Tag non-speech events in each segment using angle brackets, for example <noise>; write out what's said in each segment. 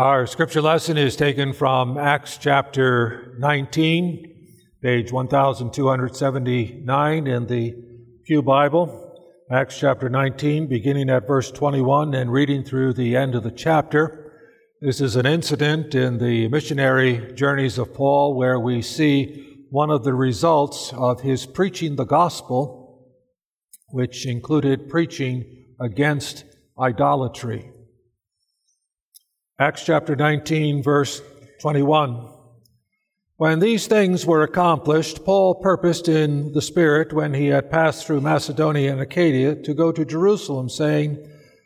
Our scripture lesson is taken from Acts chapter 19, page 1279 in the Pew Bible. Acts chapter 19, beginning at verse 21 and reading through the end of the chapter. This is an incident in the missionary journeys of Paul where we see one of the results of his preaching the gospel, which included preaching against idolatry. Acts chapter 19, verse 21. When these things were accomplished, Paul purposed in the Spirit, when he had passed through Macedonia and Achaia, to go to Jerusalem, saying,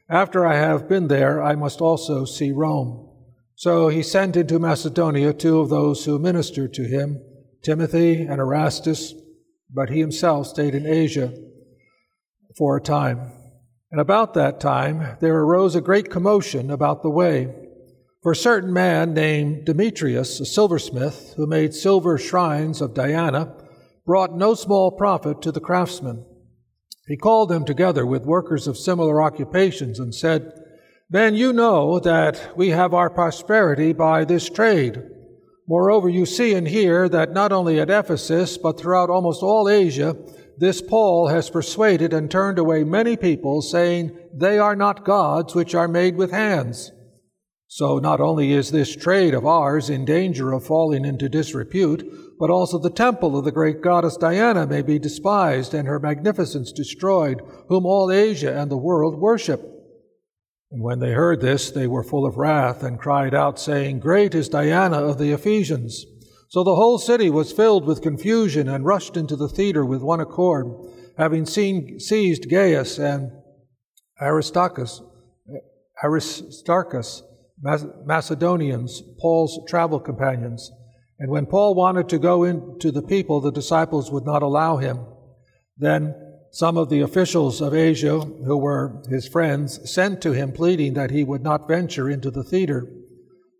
After I have been there, I must also see Rome. So he sent into Macedonia two of those who ministered to him, Timothy and Erastus, but he himself stayed in Asia for a time. And about that time there arose a great commotion about the way. For a certain man named Demetrius, a silversmith, who made silver shrines of Diana, brought no small profit to the craftsmen. He called them together with workers of similar occupations and said, Men, you know that we have our prosperity by this trade. Moreover, you see and hear that not only at Ephesus, but throughout almost all Asia, this Paul has persuaded and turned away many people, saying, They are not gods which are made with hands. So not only is this trade of ours in danger of falling into disrepute, but also the temple of the great goddess Diana may be despised and her magnificence destroyed, whom all Asia and the world worship. And when they heard this, they were full of wrath and cried out, saying, Great is Diana of the Ephesians. So the whole city was filled with confusion and rushed into the theater with one accord, having seen, seized Gaius and Aristarchus, Aristarchus Macedonians, Paul's travel companions. And when Paul wanted to go into the people, the disciples would not allow him. Then some of the officials of Asia, who were his friends, sent to him, pleading that he would not venture into the theater.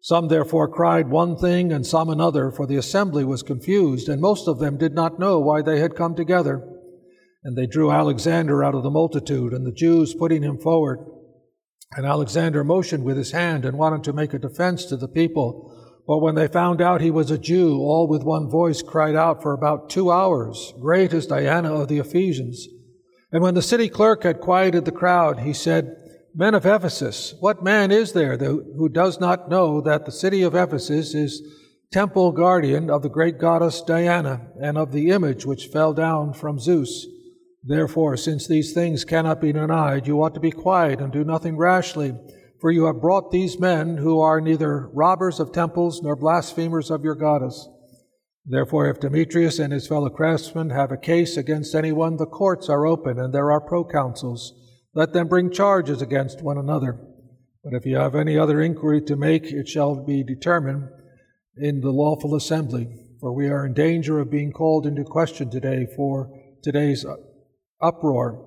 Some therefore cried one thing and some another, for the assembly was confused, and most of them did not know why they had come together. And they drew Alexander out of the multitude, and the Jews, putting him forward, and Alexander motioned with his hand and wanted to make a defense to the people. But when they found out he was a Jew, all with one voice cried out for about two hours, Great is Diana of the Ephesians. And when the city clerk had quieted the crowd, he said, Men of Ephesus, what man is there who does not know that the city of Ephesus is temple guardian of the great goddess Diana and of the image which fell down from Zeus? Therefore, since these things cannot be denied, you ought to be quiet and do nothing rashly. For you have brought these men who are neither robbers of temples nor blasphemers of your goddess. Therefore, if Demetrius and his fellow craftsmen have a case against anyone, the courts are open and there are proconsuls. Let them bring charges against one another. But if you have any other inquiry to make, it shall be determined in the lawful assembly. For we are in danger of being called into question today for today's uproar,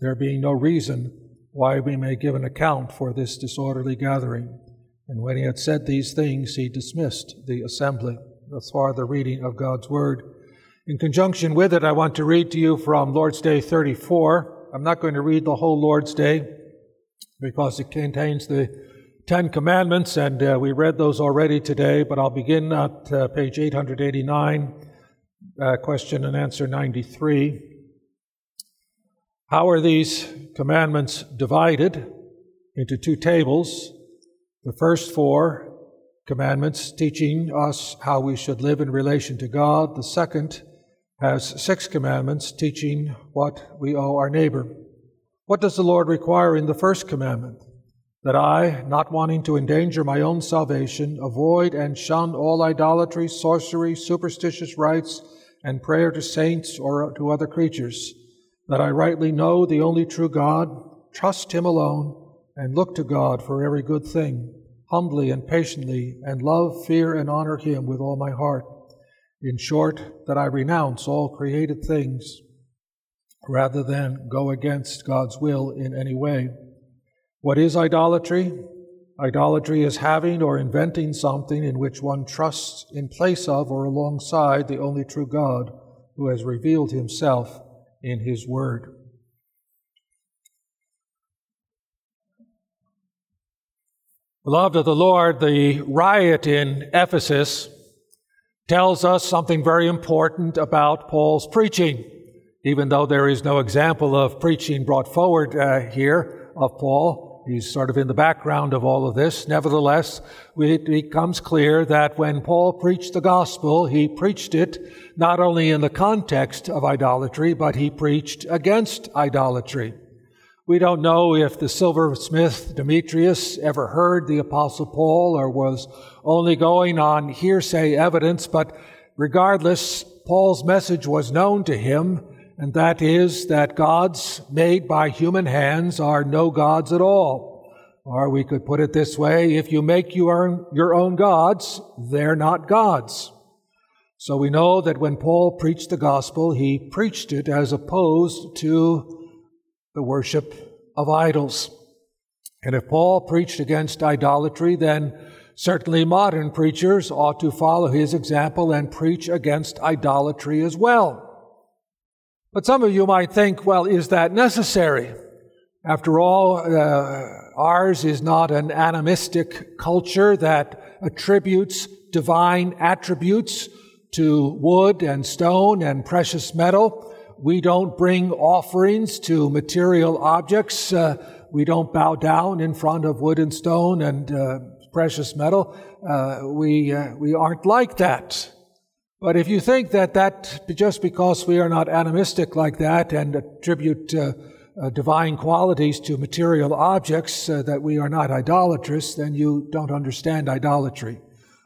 there being no reason why we may give an account for this disorderly gathering. And when he had said these things, he dismissed the assembly. Thus far, the reading of God's Word. In conjunction with it, I want to read to you from Lord's Day 34. I'm not going to read the whole Lord's Day because it contains the Ten Commandments, and uh, we read those already today, but I'll begin at uh, page 889, uh, question and answer 93. How are these commandments divided? Into two tables. The first four commandments teaching us how we should live in relation to God. The second has six commandments teaching what we owe our neighbor. What does the Lord require in the first commandment? That I, not wanting to endanger my own salvation, avoid and shun all idolatry, sorcery, superstitious rites, and prayer to saints or to other creatures that I rightly know the only true God, trust Him alone, and look to God for every good thing, humbly and patiently, and love, fear, and honor Him with all my heart. In short, that I renounce all created things rather than go against God's will in any way. What is idolatry? Idolatry is having or inventing something in which one trusts in place of or alongside the only true God who has revealed himself in His Word. Beloved of the Lord, the riot in Ephesus tells us something very important about Paul's preaching, even though there is no example of preaching brought forward uh, here of Paul. He's sort of in the background of all of this. Nevertheless, it becomes clear that when Paul preached the gospel, he preached it not only in the context of idolatry, but he preached against idolatry. We don't know if the silversmith Demetrius ever heard the Apostle Paul or was only going on hearsay evidence, but regardless, Paul's message was known to him, and that is that gods made by human hands are no gods at all. Or we could put it this way if you make your, own gods, they're not gods. So we know that when Paul preached the gospel, he preached it as opposed to the worship of idols. And if Paul preached against idolatry, then certainly modern preachers ought to follow his example and preach against idolatry as well. But some of you might think, well, is that necessary? After all, uh, ours is not an animistic culture that attributes divine attributes to wood and stone and precious metal. We don't bring offerings to material objects. Uh, we don't bow down in front of wood and stone and uh, precious metal. Uh, we, uh, we aren't like that. But if you think that that just because we are not animistic like that and attribute uh, uh, divine qualities to material objects that we are not idolatrous, then you don't understand idolatry.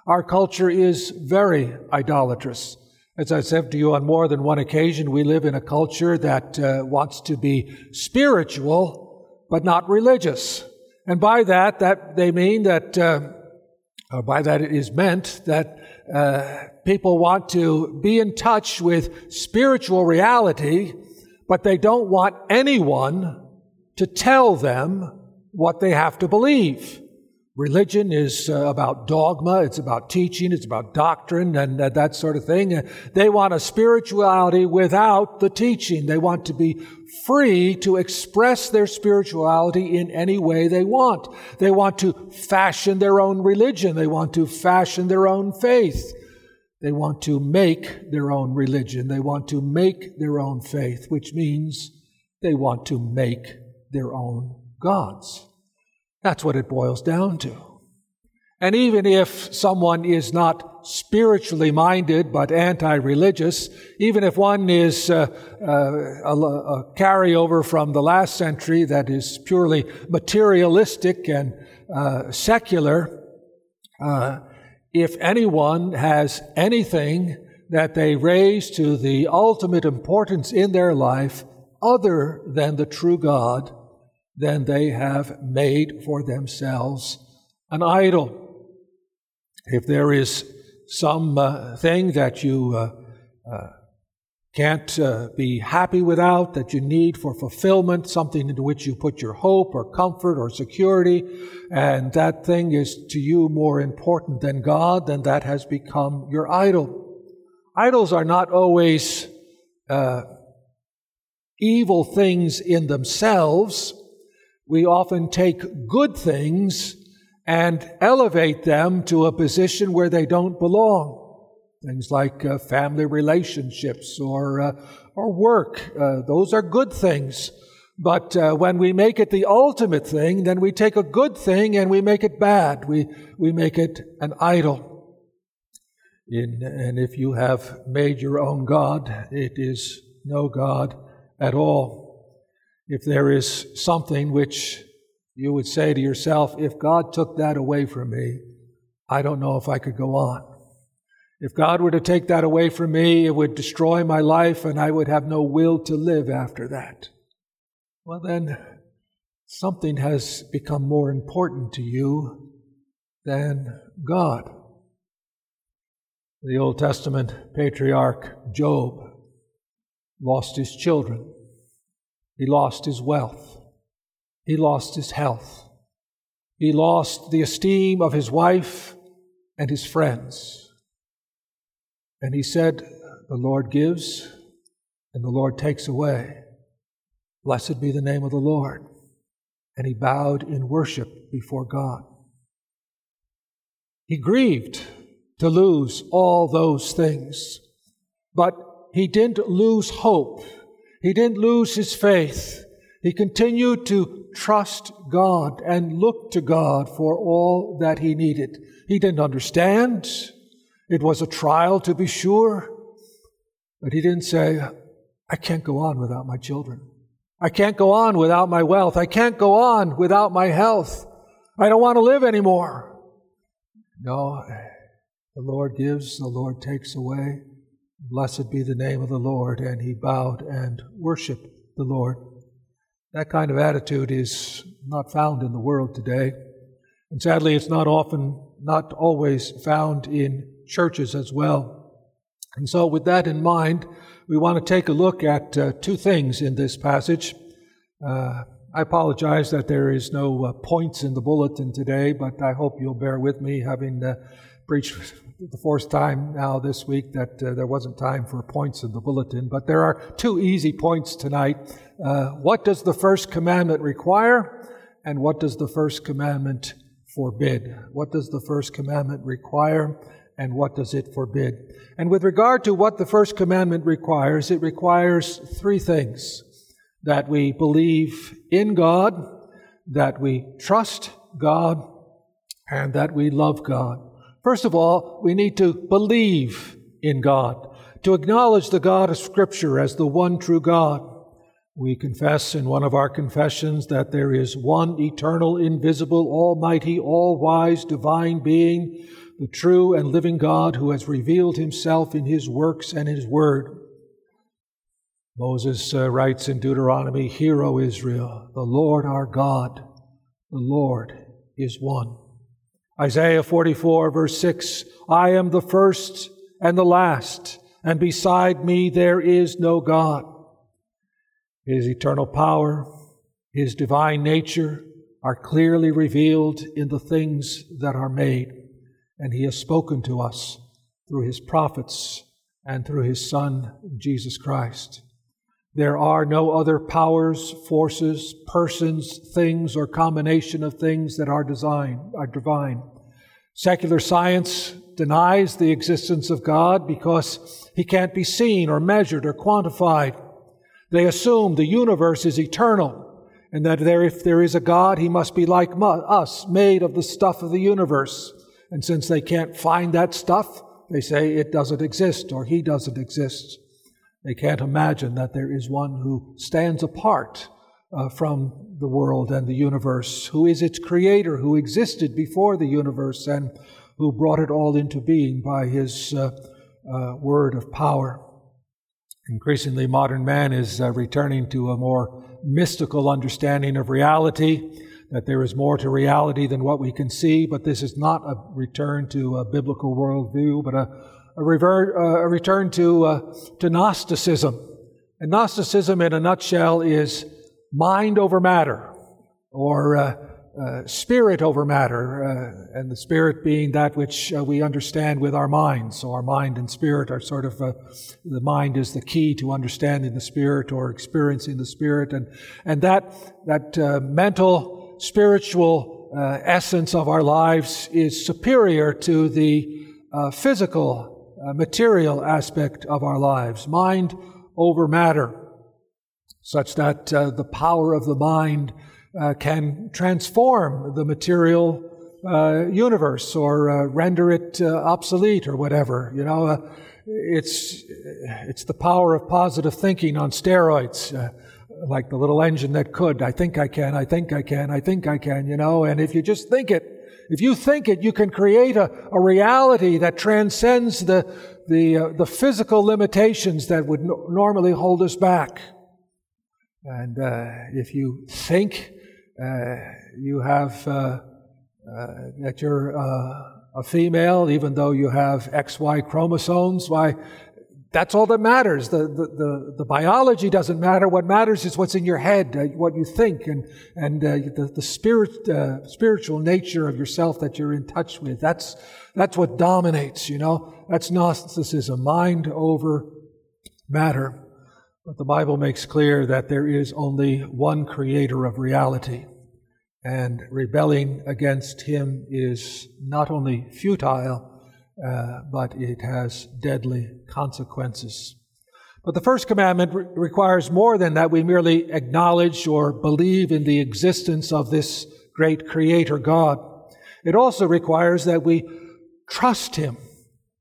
Our culture is very idolatrous. As I said to you on more than one occasion, we live in a culture that uh, wants to be spiritual, but not religious. And by that, that they mean that, uh, by that it is meant that uh, people want to be in touch with spiritual reality, but they don't want anyone to tell them what they have to believe. Religion is uh, about dogma, it's about teaching, it's about doctrine, and uh, that sort of thing. they want a spirituality without the teaching. They want to be free to express their spirituality in any way they want. They want to fashion their own religion. They want to fashion their own faith. They want to make their own religion. They want to make their own faith, which means they want to make their own gods. That's what it boils down to. And even if someone is not spiritually minded but anti religious, even if one is uh, uh, a, a, carryover from the last century that is purely materialistic and uh, secular, uh, if anyone has anything that they raise to the ultimate importance in their life other than the true God, then they have made for themselves an idol. If there is some uh, thing that you uh, uh, can't uh, be happy without, that you need for fulfillment, something into which you put your hope or comfort or security, and that thing is to you more important than God, then that has become your idol. Idols are not always uh, evil things in themselves we often take good things and elevate them to a position where they don't belong. Things like uh, family relationships or, uh, or work, uh, those are good things. But uh, when we make it the ultimate thing, then we take a good thing and we make it bad. We, we make it an idol. In, and if you have made your own God, it is no God at all if there is something which you would say to yourself, if God took that away from me, I don't know if I could go on. If God were to take that away from me, it would destroy my life and I would have no will to live after that. Well, then, something has become more important to you than God. The Old Testament patriarch Job lost his children. He lost his wealth. He lost his health. He lost the esteem of his wife and his friends. And he said, The Lord gives and the Lord takes away. Blessed be the name of the Lord. And he bowed in worship before God. He grieved to lose all those things, but he didn't lose hope. He didn't lose his faith. He continued to trust God and look to God for all that he needed. He didn't understand. It was a trial to be sure. But he didn't say, I can't go on without my children. I can't go on without my wealth. I can't go on without my health. I don't want to live anymore. No, the Lord gives, the Lord takes away. Blessed be the name of the Lord. And he bowed and worshiped the Lord. That kind of attitude is not found in the world today. And sadly, it's not often, not always found in churches as well. And so, with that in mind, we want to take a look at uh, two things in this passage. Uh, I apologize that there is no uh, points in the bulletin today, but I hope you'll bear with me, having uh, preached <laughs> the fourth time now this week that uh, there wasn't time for points in the bulletin. But there are two easy points tonight. Uh, what does the first commandment require, and what does the first commandment forbid? What does the first commandment require? And what does it forbid? And with regard to what the first commandment requires, it requires three things that we believe in God, that we trust God, and that we love God. First of all, we need to believe in God, to acknowledge the God of Scripture as the one true God. We confess in one of our confessions that there is one eternal, invisible, almighty, all wise, divine being the true and living God who has revealed himself in his works and his word. Moses uh, writes in Deuteronomy, Hear, O Israel, the Lord our God, the Lord is one. Isaiah 44, verse 6 I am the first and the last, and beside me there is no God. His eternal power, his divine nature are clearly revealed in the things that are made and he has spoken to us through his prophets and through his Son, Jesus Christ. There are no other powers, forces, persons, things, or combination of things that are, design, are divine. Secular science denies the existence of God because he can't be seen or measured or quantified. They assume the universe is eternal and that there, if there is a God, he must be like us, made of the stuff of the universe. And since they can't find that stuff, they say it doesn't exist or he doesn't exist. They can't imagine that there is one who stands apart uh, from the world and the universe, who is its creator, who existed before the universe, and who brought it all into being by his uh, uh, word of power. Increasingly, modern man is uh, returning to a more mystical understanding of reality that there is more to reality than what we can see, but this is not a return to a biblical worldview, but a, a, uh, a return to, uh, to Gnosticism. And Gnosticism, in a nutshell, is mind over matter, or uh, uh spirit over matter, uh, and the spirit being that which uh, we understand with our minds. So our mind and spirit are sort of, the mind is the key to understanding the spirit or experiencing the spirit, and, and that, that mental spiritual uh, essence of our lives is superior to the uh, physical, uh, material aspect of our lives. Mind over matter, such that uh, the power of the mind uh, can transform the material uh, universe or render it obsolete or whatever. You know, it's, it's the power of positive thinking on steroids like the little engine that could. I think I can, I think I can, I think I can, you know. And if you just think it, if you think it, you can create a, a reality that transcends the, the, uh, the physical limitations that would no- normally hold us back. And uh, if you think uh, you have, uh, uh, that you're uh, a female, even though you have XY chromosomes, why, that's all that matters. The, the, the, the, biology doesn't matter. What matters is what's in your head, uh, what you think, and, and uh, the, the spirit, uh, spiritual nature of yourself that you're in touch with. That's, that's what dominates, you know. That's Gnosticism, mind over matter. But the Bible makes clear that there is only one creator of reality. and rebelling against him is not only futile, uh, but it has deadly consequences. But the first commandment re- requires more than that we merely acknowledge or believe in the existence of this great Creator God. It also requires that we trust Him,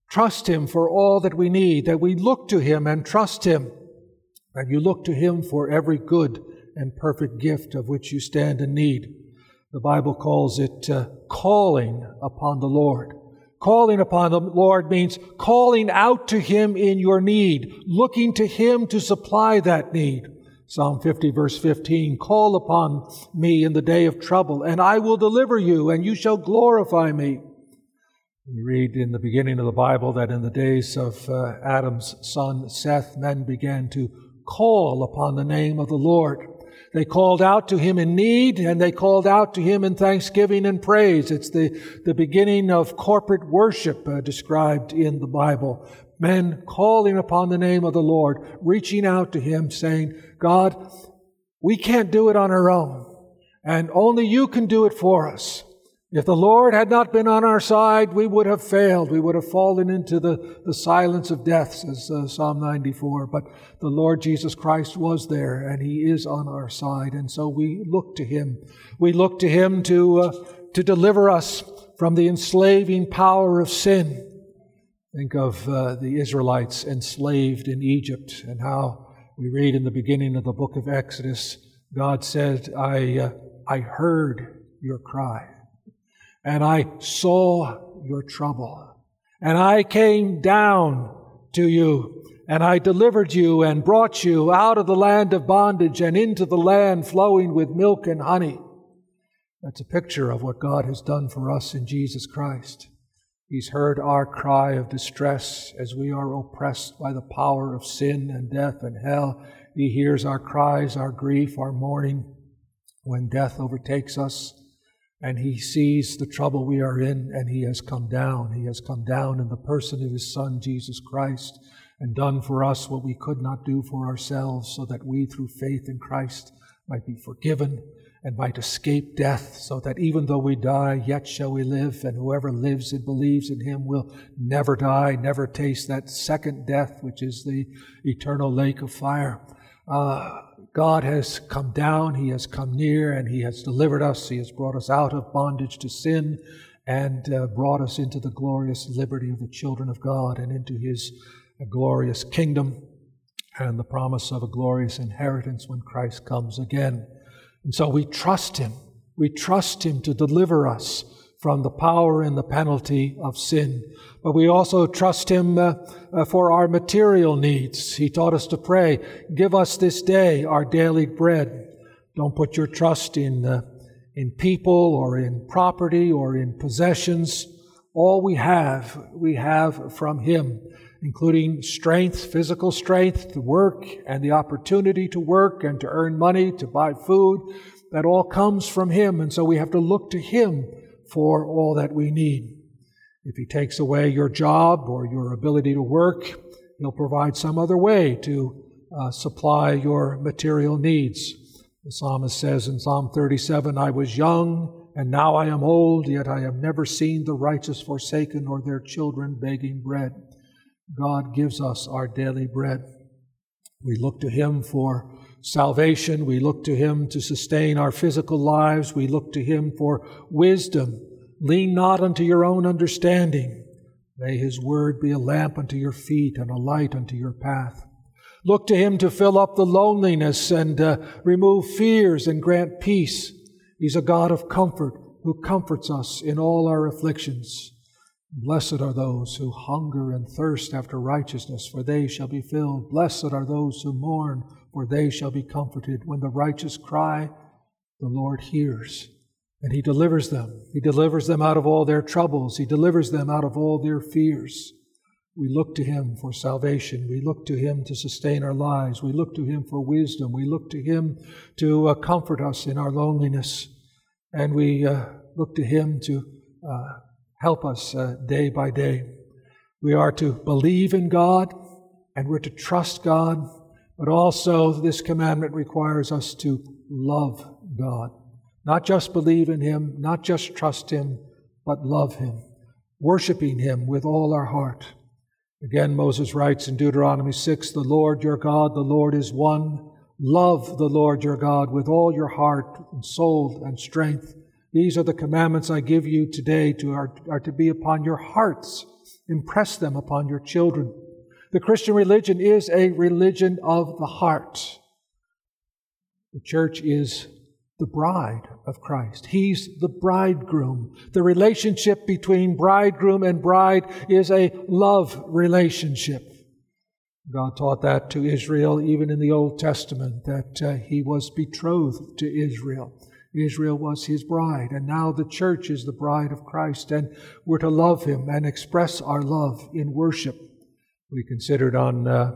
trust Him for all that we need, that we look to Him and trust Him, and you look to Him for every good and perfect gift of which you stand in need. The Bible calls it uh, calling upon the Lord. Calling upon the Lord means calling out to Him in your need, looking to Him to supply that need. Psalm 50 verse 15, call upon me in the day of trouble, and I will deliver you, and you shall glorify me. We read in the beginning of the Bible that in the days of uh, Adam's son Seth, men began to call upon the name of the Lord. They called out to him in need and they called out to him in thanksgiving and praise. It's the, the beginning of corporate worship uh, described in the Bible. Men calling upon the name of the Lord, reaching out to him saying, God, we can't do it on our own and only you can do it for us. If the Lord had not been on our side, we would have failed. We would have fallen into the, the silence of death, says uh, Psalm 94. But the Lord Jesus Christ was there, and He is on our side. And so we look to Him. We look to Him to, uh, to deliver us from the enslaving power of sin. Think of uh, the Israelites enslaved in Egypt and how we read in the beginning of the book of Exodus, God said, I, uh, I heard your cry and I saw your trouble. And I came down to you, and I delivered you and brought you out of the land of bondage and into the land flowing with milk and honey. That's a picture of what God has done for us in Jesus Christ. He's heard our cry of distress as we are oppressed by the power of sin and death and hell. He hears our cries, our grief, our mourning when death overtakes us and he sees the trouble we are in, and he has come down. He has come down in the person of his Son, Jesus Christ, and done for us what we could not do for ourselves, so that we, through faith in Christ, might be forgiven and might escape death, so that even though we die, yet shall we live, and whoever lives and believes in him will never die, never taste that second death, which is the eternal lake of fire. Uh, God has come down, He has come near, and He has delivered us. He has brought us out of bondage to sin and uh, brought us into the glorious liberty of the children of God and into His uh, glorious kingdom and the promise of a glorious inheritance when Christ comes again. And so we trust Him. We trust Him to deliver us from the power and the penalty of sin. But we also trust Him uh, uh, for our material needs. He taught us to pray, Give us this day our daily bread. Don't put your trust in, uh, in people or in property or in possessions. All we have, we have from Him, including strength, physical strength to work and the opportunity to work and to earn money, to buy food. That all comes from Him. And so we have to look to Him for all that we need. If He takes away your job or your ability to work, He'll provide some other way to uh, supply your material needs. The psalmist says in Psalm 37 I was young, and now I am old, yet I have never seen the righteous forsaken or their children begging bread. God gives us our daily bread. We look to Him for salvation. We look to Him to sustain our physical lives. We look to Him for wisdom. Lean not unto your own understanding. May His word be a lamp unto your feet and a light unto your path. Look to Him to fill up the loneliness and uh, remove fears and grant peace. He's a God of comfort who comforts us in all our afflictions. Blessed are those who hunger and thirst after righteousness, for they shall be filled. Blessed are those who mourn, for they shall be comforted. When the righteous cry, the Lord hears, and he delivers them. He delivers them out of all their troubles, he delivers them out of all their fears. We look to him for salvation. We look to him to sustain our lives. We look to him for wisdom. We look to him to uh, comfort us in our loneliness. And we uh, look to him to uh, help us uh, day by day. We are to believe in God and we're to trust God but also, this commandment requires us to love God. Not just believe in Him, not just trust Him, but love Him, worshiping Him with all our heart. Again, Moses writes in Deuteronomy 6 The Lord your God, the Lord is one. Love the Lord your God with all your heart and soul and strength. These are the commandments I give you today to are, are to be upon your hearts. Impress them upon your children. The Christian religion is a religion of the heart. The church is the bride of Christ. He's the bridegroom. The relationship between bridegroom and bride is a love relationship. God taught that to Israel even in the Old Testament, that uh, he was betrothed to Israel. Israel was his bride, and now the church is the bride of Christ, and we're to love him and express our love in worship. We considered on uh,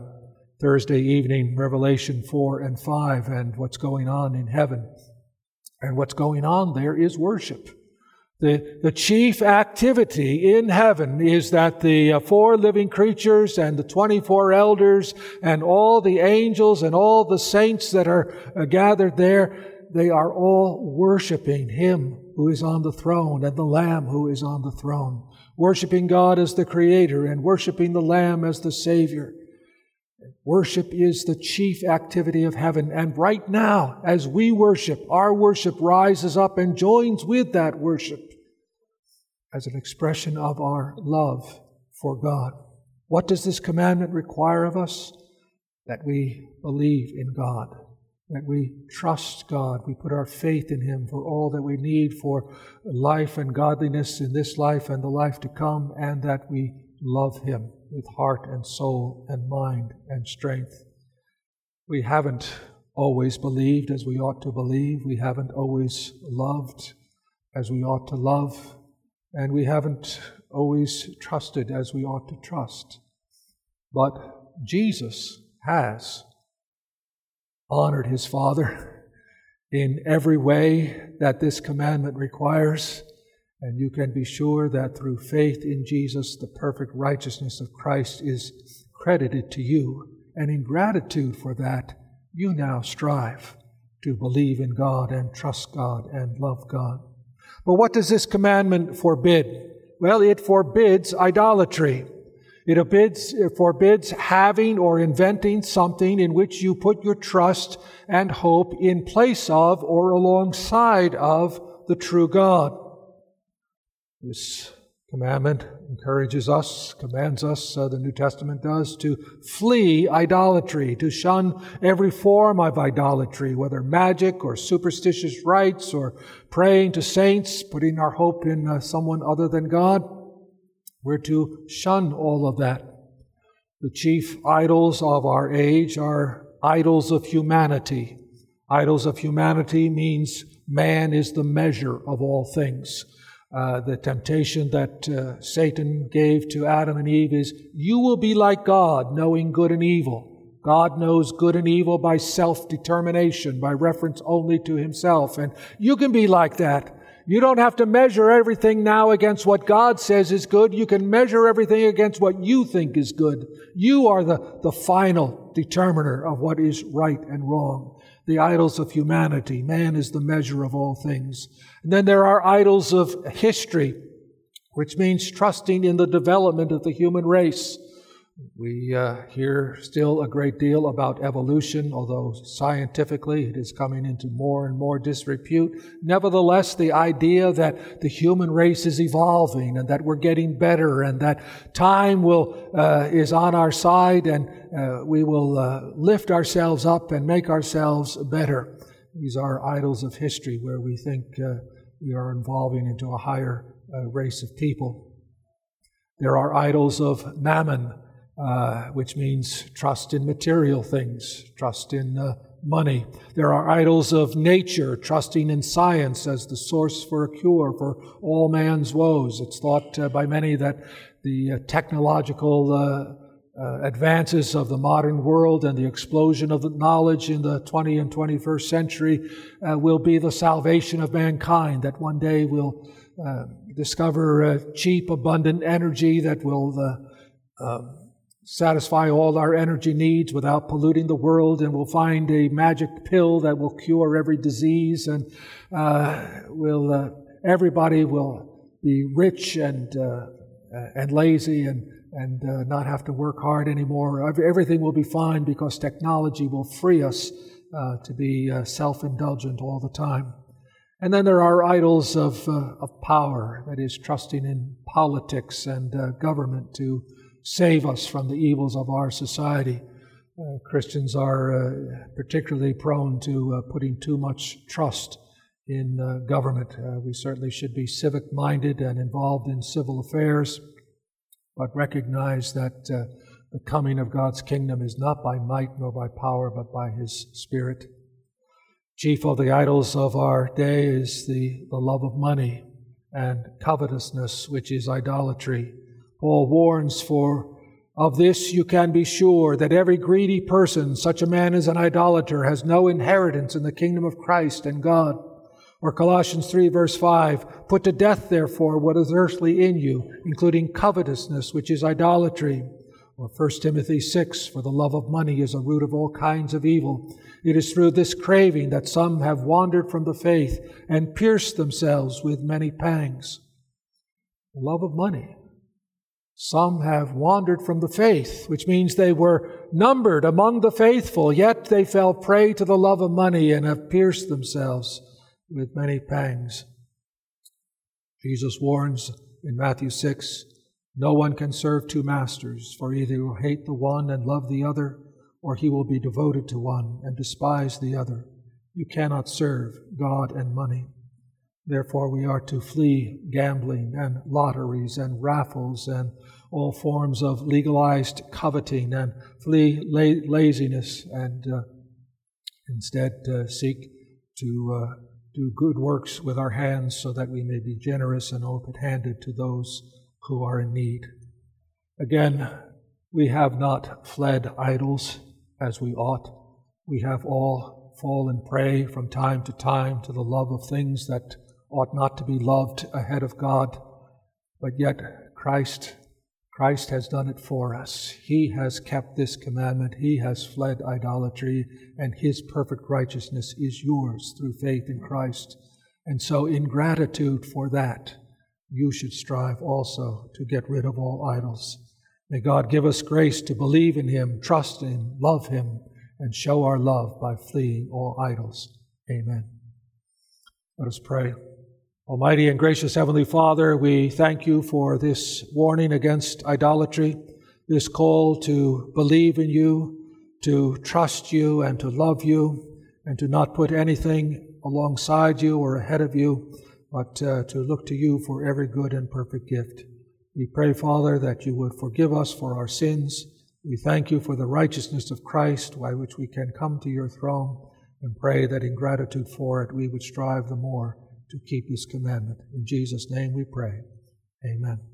Thursday evening Revelation 4 and 5 and what's going on in heaven. And what's going on there is worship. The, the chief activity in heaven is that the uh, four living creatures and the 24 elders and all the angels and all the saints that are uh, gathered there, they are all worshiping Him who is on the throne and the Lamb who is on the throne. Worshiping God as the Creator and worshiping the Lamb as the Savior. Worship is the chief activity of heaven. And right now, as we worship, our worship rises up and joins with that worship as an expression of our love for God. What does this commandment require of us? That we believe in God, that we trust God, we put our faith in Him for all that we need for life and godliness in this life and the life to come, and that we love Him with heart and soul and mind and strength. We haven't always believed as we ought to believe. We haven't always loved as we ought to love. And we haven't always trusted as we ought to trust. But Jesus has honored his Father in every way that this commandment requires. And you can be sure that through faith in Jesus, the perfect righteousness of Christ is credited to you. And in gratitude for that, you now strive to believe in God and trust God and love God. But what does this commandment forbid? Well, it forbids idolatry. It forbids, it forbids having or inventing something in which you put your trust and hope in place of or alongside of the true God. This commandment encourages us, commands us, uh, the New Testament does, to flee idolatry, to shun every form of idolatry, whether magic or superstitious rites or praying to saints, putting our hope in uh, someone other than God. We're to shun all of that. The chief idols of our age are idols of humanity. Idols of humanity means man is the measure of all things. Uh, the temptation that uh, Satan gave to Adam and Eve is, You will be like God, knowing good and evil. God knows good and evil by self determination, by reference only to himself. And you can be like that. You don't have to measure everything now against what God says is good. You can measure everything against what you think is good. You are the, the final determiner of what is right and wrong the idols of humanity. Man is the measure of all things. And then there are idols of history, which means trusting in the development of the human race. We uh, hear still a great deal about evolution, although scientifically it is coming into more and more disrepute. Nevertheless, the idea that the human race is evolving and that we're getting better and that time will uh, is on our side and uh, we will uh, lift ourselves up and make ourselves better. These are idols of history where we think uh, we are evolving into a higher uh, race of people. There are idols of mammon uh, which means trust in material things, trust in uh, money. There are idols of nature, trusting in science as the source for a cure for all man's woes. It's thought uh, by many that the uh, technological uh, advances of the modern world and the explosion of knowledge in the 20th and 21st century will be the salvation of mankind, that one day we'll discover cheap, abundant energy that will um, satisfy all our energy needs without polluting the world, and we'll find a magic pill that will cure every disease, and uh, will uh, everybody will be rich and uh, and lazy and and uh, not have to work hard anymore. Everything will be fine because technology will free us uh, to be uh, self-indulgent all the time. And then there are idols of of power, that is, trusting in politics and government to save us from the evils of our society. Uh, Christians are uh, particularly prone to uh, putting too much trust in uh, government. Uh, we certainly should be civic minded and involved in civil affairs, but recognize that uh, the coming of God's kingdom is not by might nor by power, but by His Spirit. Chief of the idols of our day is the, the love of money and covetousness, which is idolatry. Paul warns for of this you can be sure that every greedy person, such a man as an idolater, has no inheritance in the kingdom of Christ and God. Or Colossians 3 verse 5, put to death therefore what is earthly in you, including covetousness, which is idolatry. Or 1 Timothy 6, for the love of money is a root of all kinds of evil. It is through this craving that some have wandered from the faith and pierced themselves with many pangs. Love of money some have wandered from the faith, which means they were numbered among the faithful, yet they fell prey to the love of money and have pierced themselves with many pangs. Jesus warns in Matthew 6 No one can serve two masters, for either he will hate the one and love the other, or he will be devoted to one and despise the other. You cannot serve God and money. Therefore, we are to flee gambling and lotteries and raffles and all forms of legalized coveting and flee la- laziness and uh, instead uh, seek to uh, do good works with our hands so that we may be generous and open handed to those who are in need. Again, we have not fled idols as we ought. We have all fallen prey from time to time to the love of things that ought not to be loved ahead of God, but yet Christ Christ has done it for us. He has kept this commandment. He has fled idolatry, and His perfect righteousness is yours through faith in Christ. And so, in gratitude for that, you should strive also to get rid of all idols. May God give us grace to believe in Him, trust Him, love Him, and show our love by fleeing all idols. Amen. Let us pray. Almighty and gracious Heavenly Father, we thank you for this warning against idolatry, this call to believe in you, to trust you, and to love you, and to not put anything alongside you or ahead of you, but uh, to look to you for every good and perfect gift. We pray, Father, that you would forgive us for our sins. We thank you for the righteousness of Christ by which we can come to your throne and pray that in gratitude for it we would strive the more to keep this commandment. In Jesus' name we pray. Amen.